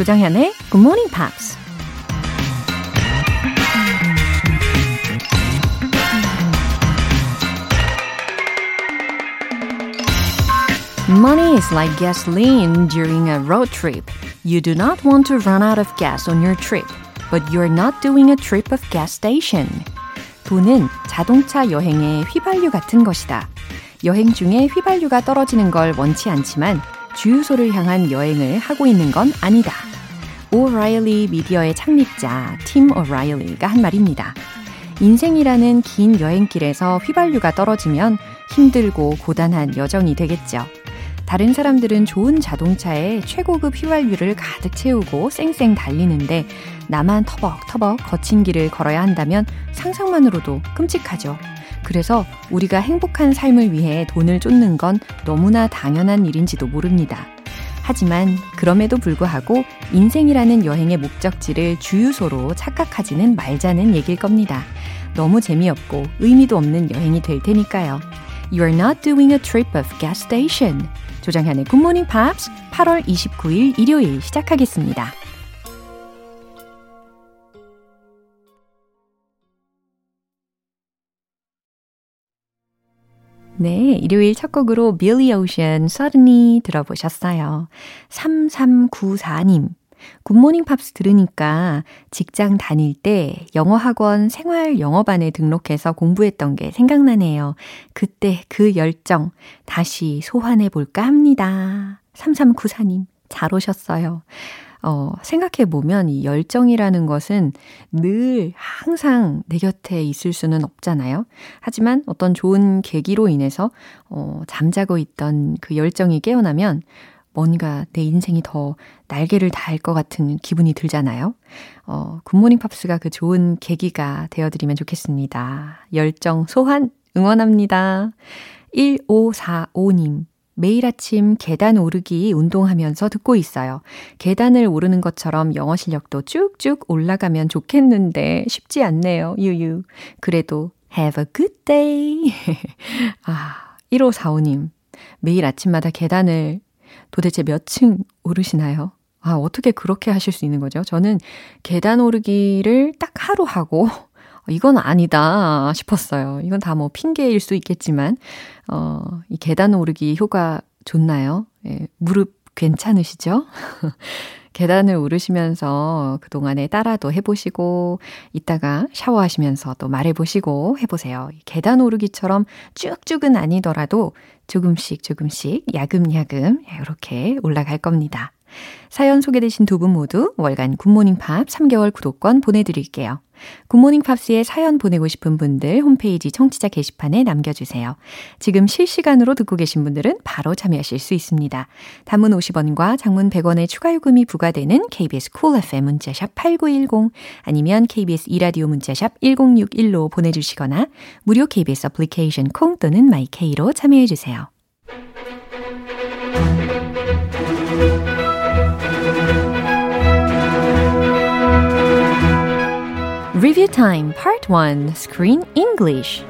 조장현의 Good Morning Pops. Money is like gasoline during a road trip. You do not want to run out of gas on your trip, but you're not doing a trip of gas station. 돈은 자동차 여행의 휘발유 같은 것이다. 여행 중에 휘발유가 떨어지는 걸 원치 않지만 주유소를 향한 여행을 하고 있는 건 아니다. 오라일리 미디어의 창립자 팀 오라일리가 한 말입니다. 인생이라는 긴 여행길에서 휘발유가 떨어지면 힘들고 고단한 여정이 되겠죠. 다른 사람들은 좋은 자동차에 최고급 휘발유를 가득 채우고 쌩쌩 달리는데 나만 터벅터벅 거친 길을 걸어야 한다면 상상만으로도 끔찍하죠. 그래서 우리가 행복한 삶을 위해 돈을 쫓는 건 너무나 당연한 일인지도 모릅니다. 하지만 그럼에도 불구하고 인생이라는 여행의 목적지를 주유소로 착각하지는 말자는 얘길 겁니다. 너무 재미없고 의미도 없는 여행이 될 테니까요. You're not doing a trip of gas station. Good Morning Pops 8월 29일 일요일 시작하겠습니다. 네, 일요일 첫 곡으로 Billy Ocean Suddenly 들어보셨어요. 3394님. 굿모닝 팝스 들으니까 직장 다닐 때 영어 학원 생활 영어반에 등록해서 공부했던 게 생각나네요. 그때 그 열정 다시 소환해 볼까 합니다. 3394님, 잘 오셨어요. 어, 생각해 보면 이 열정이라는 것은 늘 항상 내 곁에 있을 수는 없잖아요. 하지만 어떤 좋은 계기로 인해서, 어, 잠자고 있던 그 열정이 깨어나면 뭔가 내 인생이 더 날개를 달것 같은 기분이 들잖아요. 어, 굿모닝 팝스가 그 좋은 계기가 되어드리면 좋겠습니다. 열정 소환 응원합니다. 1545님. 매일 아침 계단 오르기 운동하면서 듣고 있어요. 계단을 오르는 것처럼 영어 실력도 쭉쭉 올라가면 좋겠는데 쉽지 않네요. 유유. 그래도 have a good day. 아, 1545님. 매일 아침마다 계단을 도대체 몇 층 오르시나요? 아, 어떻게 그렇게 하실 수 있는 거죠? 저는 계단 오르기를 딱 하루 하고 이건 아니다 싶었어요. 이건 다 뭐 핑계일 수 있겠지만, 어, 이 계단 오르기 효과 좋나요? 예, 무릎 괜찮으시죠? 계단을 오르시면서 그동안에 따라도 해보시고, 이따가 샤워하시면서 또 말해보시고 해보세요. 계단 오르기처럼 쭉쭉은 아니더라도 조금씩 조금씩 야금야금 이렇게 올라갈 겁니다. 사연 소개되신 두 분 모두 월간 굿모닝 팝 3개월 구독권 보내드릴게요. 굿모닝 팝스에 사연 보내고 싶은 분들 홈페이지 청취자 게시판에 남겨주세요. 지금 실시간으로 듣고 계신 분들은 바로 참여하실 수 있습니다. 단문 50원과 장문 100원의 추가 요금이 부과되는 KBS Cool FM 문자샵 8910 아니면 KBS 이라디오 문자샵 1061로 보내주시거나 무료 KBS 애플리케이션 콩 또는 마이케이로 참여해주세요. Review Time Part 1 Screen English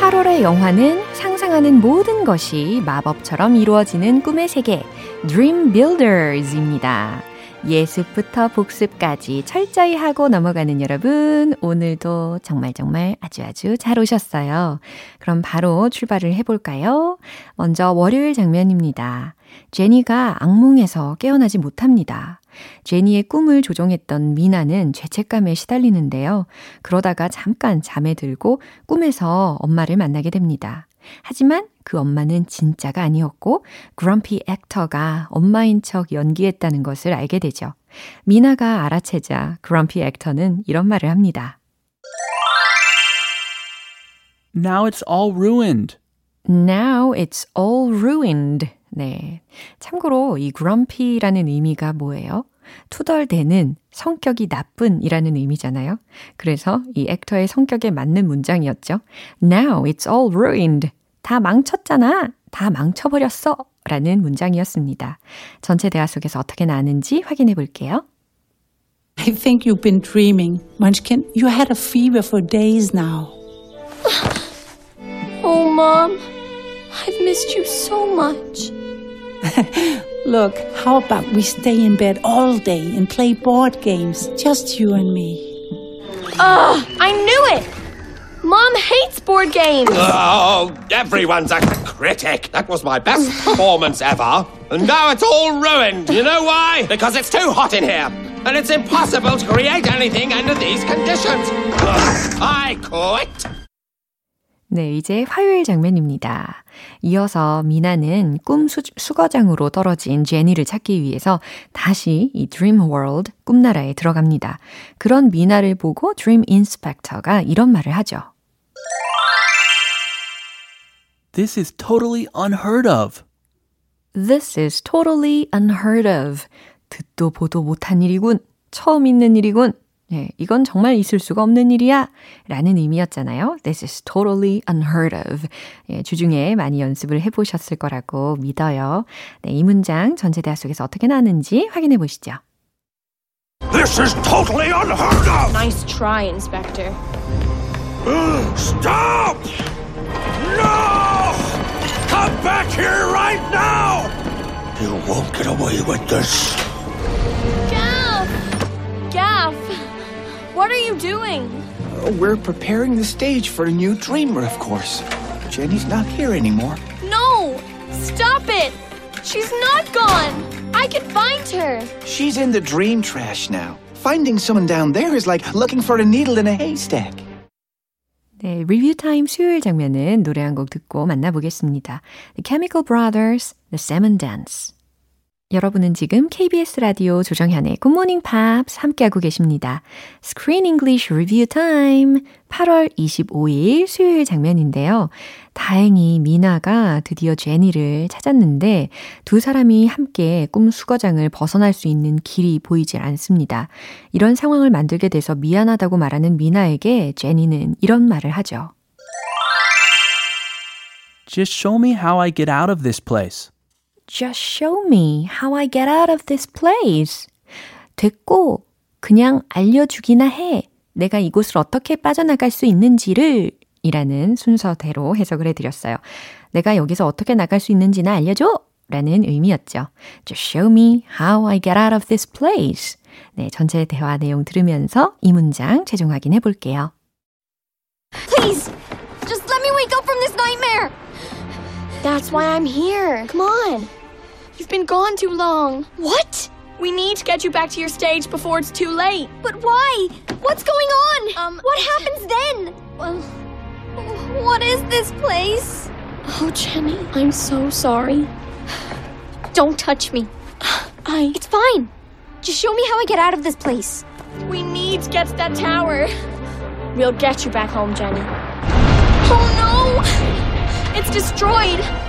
8월의 영화는 상상하는 모든 것이 마법처럼 이루어지는 꿈의 세계 Dream Builders입니다. 예습부터 복습까지 철저히 하고 넘어가는 여러분, 오늘도 정말 정말 아주 아주 잘 오셨어요. 그럼 바로 출발을 해볼까요? 먼저 월요일 장면입니다. 제니가 악몽에서 깨어나지 못합니다. 제니의 꿈을 조종했던 미나는 죄책감에 시달리는데요. 그러다가 잠깐 잠에 들고 꿈에서 엄마를 만나게 됩니다. 하지만 그 엄마는 진짜가 아니었고 그럼피 액터가 엄마인 척 연기했다는 것을 알게 되죠. 미나가 알아채자 그럼피 액터는 이런 말을 합니다. Now it's all ruined. Now it's all ruined. 네. 참고로 이 grumpy라는 의미가 뭐예요? 투덜대는 성격이 나쁜이라는 의미잖아요. 그래서 이 액터의 성격에 맞는 문장이었죠. Now it's all ruined. 다 망쳤잖아. 다 망쳐버렸어. 라는 문장이었습니다. 전체 대화 속에서 어떻게 나왔는지 확인해 볼게요. I think you've been dreaming. Munchkin, you had a fever for days now. Oh, Mom, I've missed you so much. Look, how about we stay in bed all day and play board games? Just you and me. Ugh, I knew it! Mom hates board games! Oh, everyone's a critic. That was my best performance ever. And now it's all ruined. You know why? Because it's too hot in here. And it's impossible to create anything under these conditions. Ugh, I quit. 네, 이제 화요일 장면입니다. 이어서 미나는 꿈 수, 수거장으로 떨어진 제니를 찾기 위해서 다시 이 Dream World, 꿈나라에 들어갑니다. 그런 미나를 보고 Dream Inspector가 이런 말을 하죠. This is totally unheard of. This is totally unheard of. 듣도 보도 못한 일이군. 처음 있는 일이군. 네, 이건 정말 있을 수가 없는 일이야. 라는 의미였잖아요. This is totally unheard of. 예, 주중에 많이 연습을 해보셨을 거라고 믿어요. 네, 이 문장 전체 대화 속에서 어떻게 나왔는지 확인해 보시죠. This is totally unheard of. Nice try, Inspector. Stop! No! Come back here right now! You won't get away with this. Gaff! Gaff! What are you doing? We're preparing the stage for a new dreamer, of course. Jenny's not here anymore. No! Stop it! She's not gone! I can find her! She's in the dream trash now. Finding someone down there is like looking for a needle in a haystack. 네, 리뷰 타임 수요일 장면은 노래 한 곡 듣고 만나보겠습니다. The Chemical Brothers, The Salmon Dance. 여러분은 지금 KBS 라디오 조정현의 Morning Pops 함께하고 계십니다. Screen English Review Time 8월 25일 수요일 장면인데요. 다행히 미나가 드디어 제니를 찾았는데 두 사람이 함께 꿈 수거장을 벗어날 수 있는 길이 보이질 않습니다. 이런 상황을 만들게 돼서 미안하다고 말하는 미나에게 제니는 이런 말을 하죠. Just show me how I get out of this place. Just show me how I get out of this place. 됐고, 그냥 알려주기나 해. 내가 이곳을 어떻게 빠져나갈 수 있는지를 이라는 순서대로 해석을 해드렸어요. 내가 여기서 어떻게 나갈 수 있는지나 알려줘! 라는 의미였죠. Just show me how I get out of this place. 네, 전체 대화 내용 들으면서 이 문장 최종 확인해 볼게요. Please! Just let me wake up from this nightmare! That's why I'm here. Come on. You've been gone too long. What? We need to get you back to your stage before it's too late. But why? What's going on? Um, what happens then? Well, what is this place? Oh, Jenny, I'm so sorry. Don't touch me. I. It's fine. Just show me how I get out of this place. We need to get to that tower. We'll get you back home, Jenny. Oh no! It's destroyed!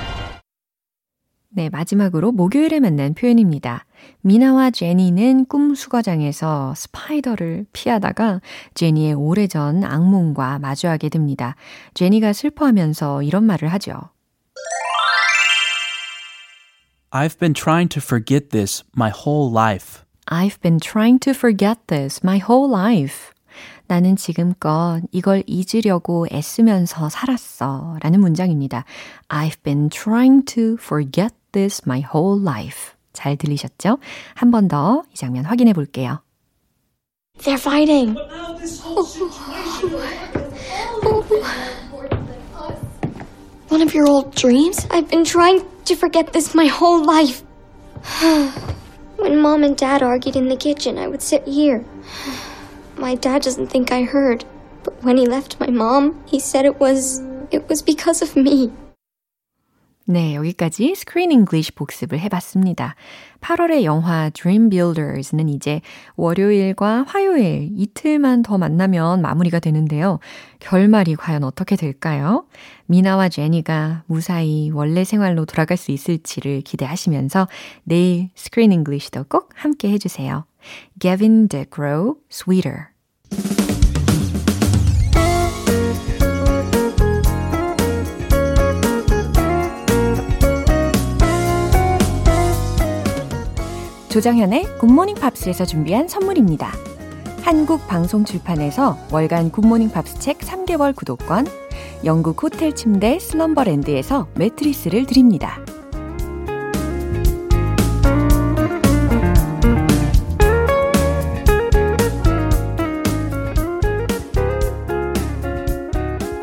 네, 마지막으로 목요일에 만난 표현입니다. 미나와 제니는 꿈 수거장에서 스파이더를 피하다가 제니의 오래전 악몽과 마주하게 됩니다. 제니가 슬퍼하면서 이런 말을 하죠. I've been trying to forget this my whole life. I've been trying to forget this my whole life. 나는 지금껏 이걸 잊으려고 애쓰면서 살았어. 라는 문장입니다. I've been trying to forget this my whole life. 잘 들리셨죠? 한 번 더 이 장면 확인해 볼게요. They're fighting. One of your old dreams? I've been trying to forget this my whole life. when mom and dad argued in the kitchen, I would sit here. My dad doesn't think I heard, but when he left my mom, he said it was it was because of me. 네, 여기까지 Screen English 복습을 해봤습니다. 8월의 영화 Dream Builders는 이제 월요일과 화요일 이틀만 더 만나면 마무리가 되는데요. 결말이 과연 어떻게 될까요? 미나와 제니가 무사히 원래 생활로 돌아갈 수 있을지를 기대하시면서 내일 Screen English도 꼭 함께 해주세요. Gavin DeGraw, Sweeter. 조정현의 굿모닝 팝스에서 준비한 선물입니다. 한국 방송 출판에서 월간 굿모닝 팝스 책 3개월 구독권, 영국 호텔 침대 Slumberland에서 매트리스를 드립니다.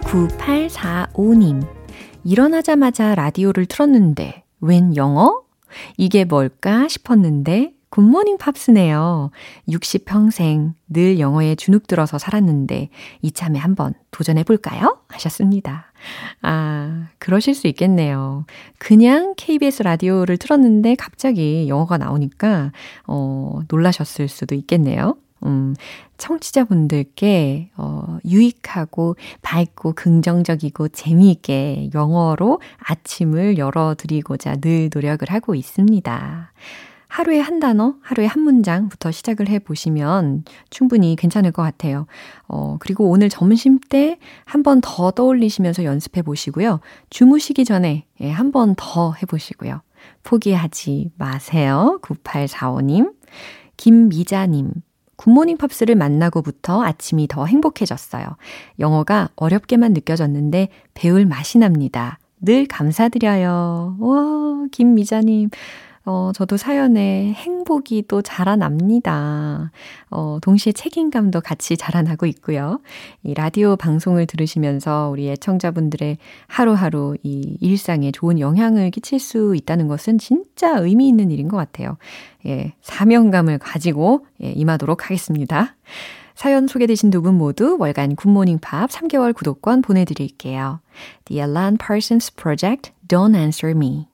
(9845님) 일어나자마자 라디오를 틀었는데 웬 영어? 이게 뭘까 싶었는데 굿모닝 팝스네요. 60평생 늘 영어에 주눅 들어서 살았는데 이참에 한번 도전해 볼까요? 하셨습니다. 아, 그러실 수 있겠네요. 그냥 KBS 라디오를 틀었는데 갑자기 영어가 나오니까 어, 놀라셨을 수도 있겠네요. 음, 청취자분들께, 어, 유익하고 밝고 긍정적이고 재미있게 영어로 아침을 열어드리고자 늘 노력을 하고 있습니다. 하루에 한 단어, 하루에 한 문장부터 시작을 해 보시면 충분히 괜찮을 것 같아요. 어, 그리고 오늘 점심 때 한 번 더 떠올리시면서 연습해 보시고요. 주무시기 전에 예, 한 번 더 해 보시고요. 포기하지 마세요. 9845님. 김미자님. 굿모닝 팝스를 만나고부터 아침이 더 행복해졌어요. 영어가 어렵게만 느껴졌는데 배울 맛이 납니다. 늘 감사드려요. 와, 김미자님. 어, 저도 사연에 행복이 또 자라납니다. 어, 동시에 책임감도 같이 자라나고 있고요. 이 라디오 방송을 들으시면서 우리 애청자분들의 하루하루 이 일상에 좋은 영향을 끼칠 수 있다는 것은 진짜 의미 있는 일인 것 같아요. 예, 사명감을 가지고 예, 임하도록 하겠습니다. 사연 소개되신 두 분 모두 월간 굿모닝 팝 3개월 구독권 보내드릴게요. The Alan Parsons Project, Don't Answer Me.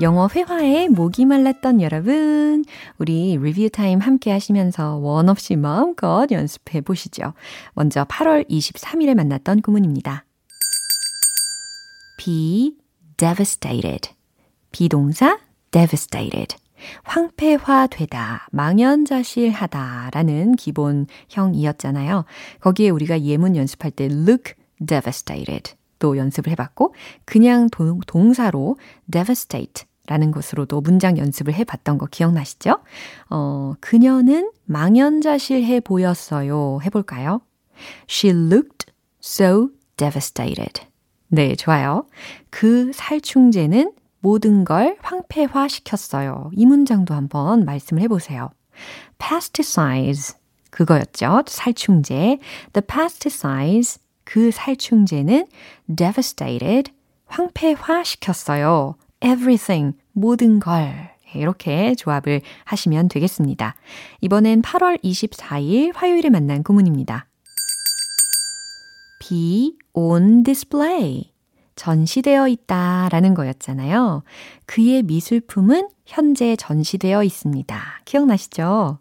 영어 회화에 목이 말랐던 여러분, 우리 리뷰 타임 함께 하시면서 원 없이 마음껏 연습해 보시죠. 먼저 8월 23일에 만났던 구문입니다. be devastated. be동사 devastated. 황폐화되다, 망연자실하다 라는 기본형이었잖아요. 거기에 우리가 예문 연습할 때 look devastated 또 연습을 해봤고, 그냥 동, 동사로 devastate 라는 것으로도 문장 연습을 해봤던 거 기억나시죠? 어, 그녀는 망연자실해 보였어요. 해볼까요? She looked so devastated. 네, 좋아요. 그 살충제는 모든 걸 황폐화 시켰어요. 이 문장도 한번 말씀을 해보세요. pesticides. 그거였죠. 살충제. The pesticides. 그 살충제는 devastated. 황폐화 시켰어요. everything. 모든 걸. 이렇게 조합을 하시면 되겠습니다. 이번엔 8월 24일 화요일에 만난 구문입니다. be on display. 전시되어 있다 라는 거였잖아요. 그의 미술품은 현재 전시되어 있습니다. 기억나시죠?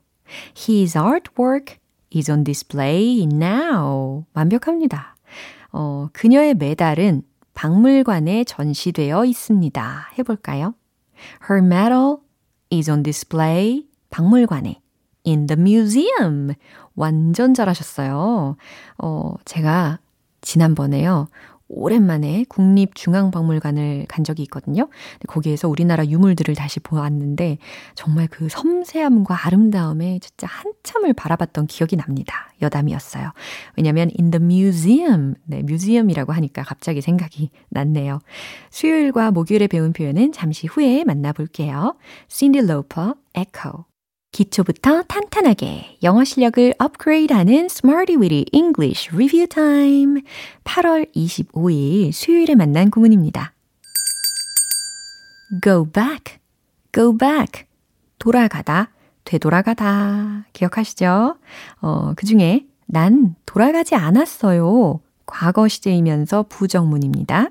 His artwork is on display now. 완벽합니다. 어, 그녀의 메달은 박물관에 전시되어 있습니다. 해볼까요? Her medal is on display 박물관에 in the museum. 완전 잘하셨어요. 어, 제가 지난번에요. 오랜만에 국립중앙박물관을 간 적이 있거든요. 거기에서 우리나라 유물들을 다시 보았는데 정말 그 섬세함과 아름다움에 진짜 한참을 바라봤던 기억이 납니다. 여담이었어요. 왜냐하면 in the museum, 네, 뮤지엄이라고 하니까 갑자기 생각이 났네요. 수요일과 목요일에 배운 표현은 잠시 후에 만나볼게요. Cindy Lauper, Echo. 기초부터 탄탄하게 영어 실력을 업그레이드하는 Smarty Weedy English Review Time 8월 25일 수요일에 만난 구문입니다. go back, go back 돌아가다, 되돌아가다 기억하시죠? 어, 그 중에 난 돌아가지 않았어요. 과거 시제이면서 부정문입니다.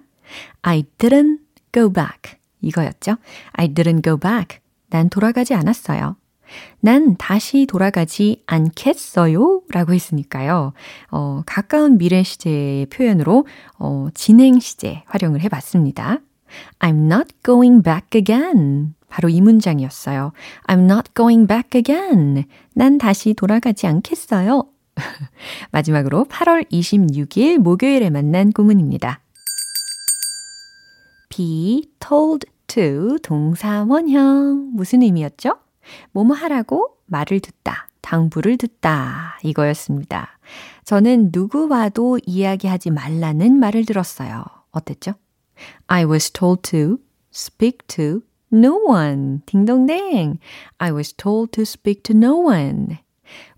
I didn't go back. 이거였죠. I didn't go back. 난 돌아가지 않았어요. 난 다시 돌아가지 않겠어요. 라고 했으니까요. 어, 가까운 미래 시제의 표현으로, 어, 진행 시제 활용을 해봤습니다. I'm not going back again. 바로 이 문장이었어요. I'm not going back again. 난 다시 돌아가지 않겠어요. 마지막으로 8월 26일 목요일에 만난 구문입니다. be told to 동사 원형 무슨 의미였죠? 뭐뭐 하라고 말을 듣다, 당부를 듣다 이거였습니다. 저는 누구와도 이야기하지 말라는 말을 들었어요. 어땠죠? I was told to speak to no one. 딩동댕. I was told to speak to no one.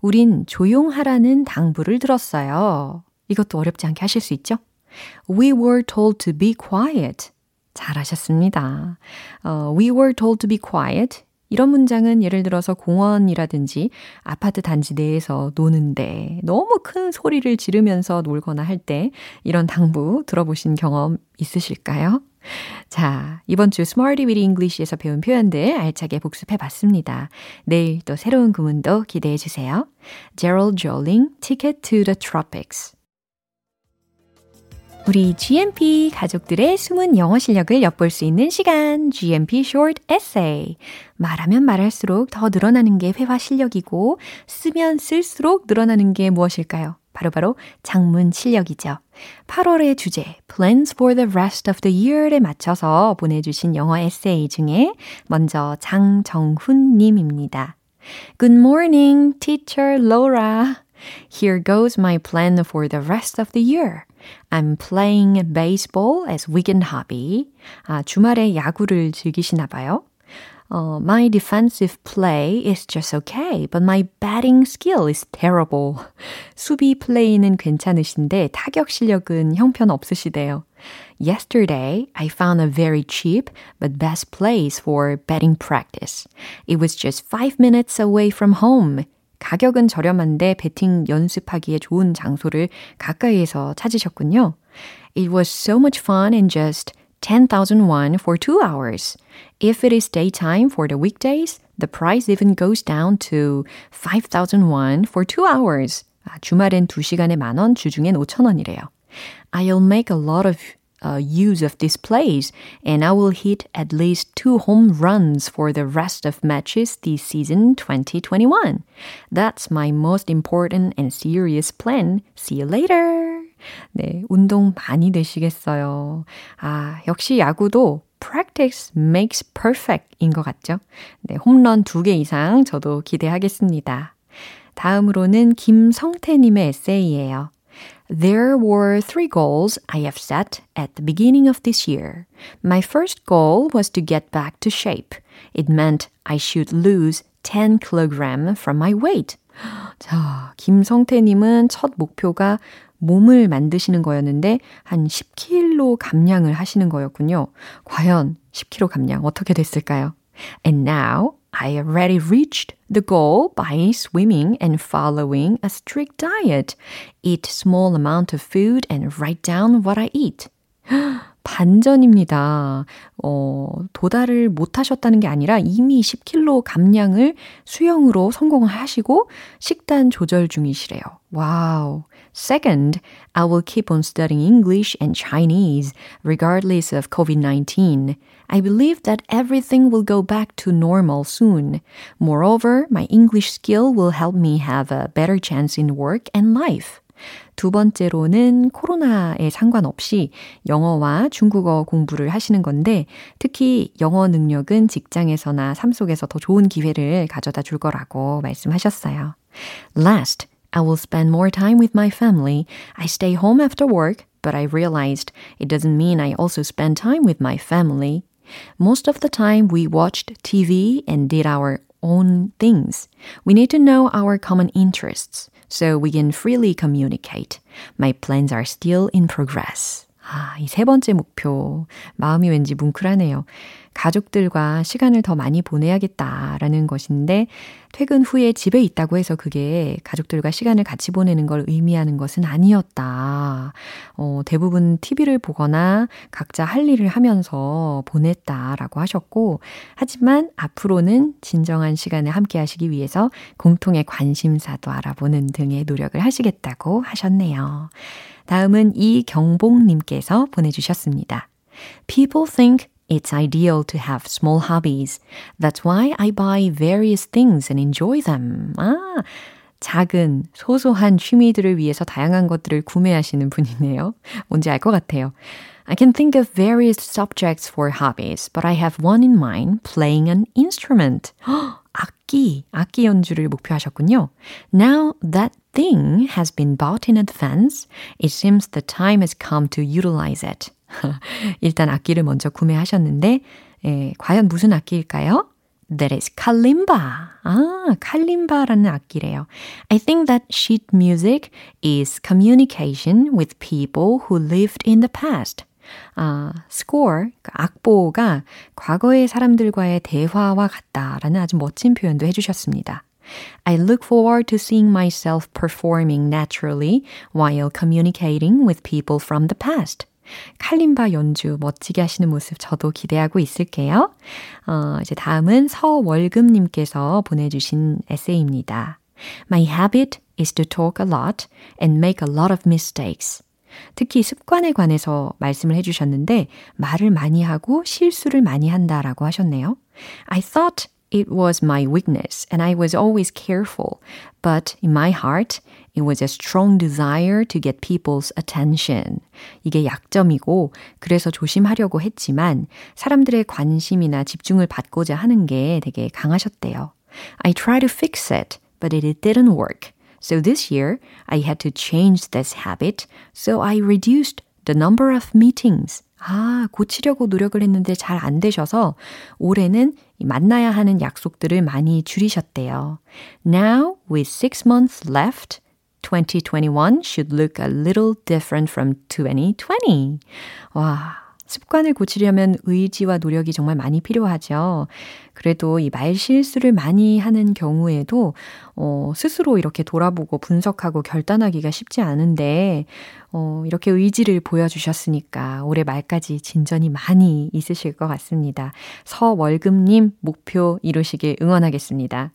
우린 조용하라는 당부를 들었어요. 이것도 어렵지 않게 하실 수 있죠? We were told to be quiet. 잘하셨습니다. 어, we were told to be quiet. 이런 문장은 예를 들어서 공원이라든지 아파트 단지 내에서 노는데 너무 큰 소리를 지르면서 놀거나 할 때 이런 당부 들어보신 경험 있으실까요? 자, 이번 주 Smarty with English에서 배운 표현들 알차게 복습해 봤습니다. 내일 또 새로운 구문도 기대해 주세요. Gerald Joling, Ticket to the Tropics. 우리 GMP 가족들의 숨은 영어 실력을 엿볼 수 있는 시간, GMP Short Essay. 말하면 말할수록 더 늘어나는 게 회화 실력이고, 쓰면 쓸수록 늘어나는 게 무엇일까요? 바로바로 바로 장문 실력이죠. 8월의 주제, Plans for the rest of the year에 맞춰서 보내주신 영어 에세이 중에 먼저 장정훈 님입니다. Good morning, teacher Laura. Here goes my plan for the rest of the year. I'm playing baseball as weekend hobby. 아, 주말에 야구를 즐기시나 봐요. Uh, my defensive play is just okay, but my batting skill is terrible. 수비 플레이는 괜찮으신데 타격 실력은 형편없으시대요. Yesterday, I found a very cheap but best place for batting practice. It was just five minutes away from home. 가격은 저렴한데 배팅 연습하기에 좋은 장소를 가까이에서 찾으셨군요. It was so much fun and just 10,000 won for two hours. If it is daytime for the weekdays, the price even goes down to 5,000 won for two hours. 아, 주말엔 2시간에 만원, 주중엔 5,000원이래요. I'll make a lot of uh, use of this place, and I will hit at least two home runs for the rest of matches this season 2021. That's my most important and serious plan. See you later. 네, 운동 많이 되시겠어요. 아, 역시 야구도 practice makes perfect 인 것 같죠? 네, 홈런 두개 이상 저도 기대하겠습니다. 다음으로는 김성태님의 에세이예요. There were three goals I have set at the beginning of this year. My first goal was to get back to shape. It meant I should lose 10 kg from my weight. 자, 김성태님은 첫 목표가 몸을 만드시는 거였는데 한 10kg 감량을 하시는 거였군요. 과연 10kg 감량 어떻게 됐을까요? And now I already reached the goal by swimming and following a strict diet. Eat small amount of food and write down what I eat. 반전입니다. 어, 도달을 못 하셨다는 게 아니라 이미 10kg 감량을 수영으로 성공을 하시고 식단 조절 중이시래요. 와우. Second, I will keep on studying English and Chinese regardless of COVID-19. I believe that everything will go back to normal soon. Moreover, my English skill will help me have a better chance in work and life. 두 번째로는 코로나에 상관없이 영어와 중국어 공부를 하시는 건데 특히 영어 능력은 직장에서나 삶 속에서 더 좋은 기회를 가져다 줄 거라고 말씀하셨어요. Last, I will spend more time with my family. I stay home after work, but I realized it doesn't mean I also spend time with my family. Most of the time we watched TV and did our own things. We need to know our common interests so we can freely communicate. My plans are still in progress. 아, 이 세 번째 목표. 마음이 왠지 뭉클하네요. 가족들과 시간을 더 많이 보내야겠다라는 것인데 퇴근 후에 집에 있다고 해서 그게 가족들과 시간을 같이 보내는 걸 의미하는 것은 아니었다. 어, 대부분 TV를 보거나 각자 할 일을 하면서 보냈다라고 하셨고, 하지만 앞으로는 진정한 시간을 함께 하시기 위해서 공통의 관심사도 알아보는 등의 노력을 하시겠다고 하셨네요. 다음은 이경봉님께서 보내주셨습니다. People think It's ideal to have small hobbies. That's why I buy various things and enjoy them. 아, 작은, 소소한 취미들을 위해서 다양한 것들을 구매하시는 분이네요. 뭔지 알 것 같아요. I can think of various subjects for hobbies, but I have one in mind, playing an instrument. 악기, 악기 연주를 목표하셨군요. Now that thing has been bought in advance, it seems the time has come to utilize it. 일단 악기를 먼저 구매하셨는데, 예, 과연 무슨 악기일까요? That is kalimba. 아, 칼림바라는 악기래요. I think that sheet music is communication with people who lived in the past. 아, score, 악보가 과거의 사람들과의 대화와 같다라는 아주 멋진 표현도 해주셨습니다. I look forward to seeing myself performing naturally while communicating with people from the past. 칼림바 연주 멋지게 하시는 모습 저도 기대하고 있을게요. 어, 이제 다음은 서월금님께서 보내주신 에세이입니다. My habit is to talk a lot and make a lot of mistakes. 특히 습관에 관해서 말씀을 해주셨는데 말을 많이 하고 실수를 많이 한다라고 하셨네요. I thought it was my weakness and I was always careful, but in my heart it was a strong desire to get people's attention. 이게 약점이고 그래서 조심하려고 했지만 사람들의 관심이나 집중을 받고자 하는 게 되게 강하셨대요. I tried to fix it, but it didn't work. So this year, I had to change this habit, so I reduced the number of meetings. 아, 고치려고 노력을 했는데 잘 안 되셔서 올해는 만나야 하는 약속들을 많이 줄이셨대요. Now, with six months left, 2021 should look a little different from 2020. 와, 습관을 고치려면 의지와 노력이 정말 많이 필요하죠. 그래도 이 말 실수를 많이 하는 경우에도 어, 스스로 이렇게 돌아보고 분석하고 결단하기가 쉽지 않은데 어, 이렇게 의지를 보여주셨으니까 올해 말까지 진전이 많이 있으실 것 같습니다. 서월금님 목표 이루시길 응원하겠습니다.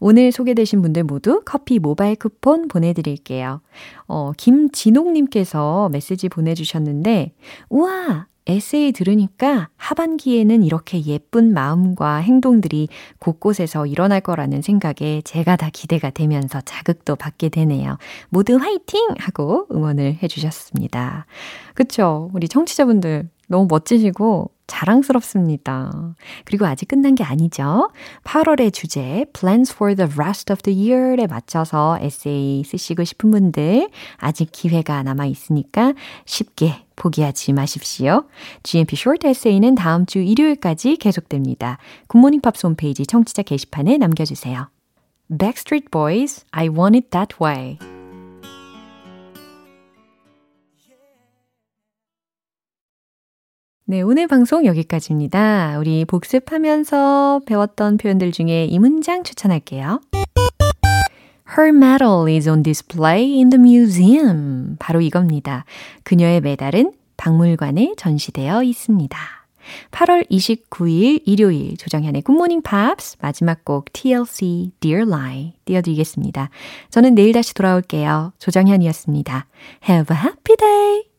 오늘 소개되신 분들 모두 커피 모바일 쿠폰 보내드릴게요. 어, 김진옥님께서 메시지 보내주셨는데, 우와! 에세이 들으니까 하반기에는 이렇게 예쁜 마음과 행동들이 곳곳에서 일어날 거라는 생각에 제가 다 기대가 되면서 자극도 받게 되네요. 모두 화이팅! 하고 응원을 해주셨습니다. 그쵸? 우리 청취자분들 너무 멋지시고 자랑스럽습니다. 그리고 아직 끝난 게 아니죠. 8월의 주제 Plans for the rest of the year에 맞춰서 에세이 쓰시고 싶은 분들 아직 기회가 남아 있으니까 쉽게 포기하지 마십시오. GMP Short Essay는 다음 주 일요일까지 계속됩니다. 굿모닝 팝스 홈페이지 청취자 게시판에 남겨주세요. Backstreet Boys, I Want It That Way. 네, 오늘 방송 여기까지입니다. 우리 복습하면서 배웠던 표현들 중에 이 문장 추천할게요. Her medal is on display in the museum. 바로 이겁니다. 그녀의 메달은 박물관에 전시되어 있습니다. 8월 29일 일요일 조정현의 굿모닝 팝스 마지막 곡 TLC Dear Lie 띄워드리겠습니다. 저는 내일 다시 돌아올게요. 조정현이었습니다. Have a happy day!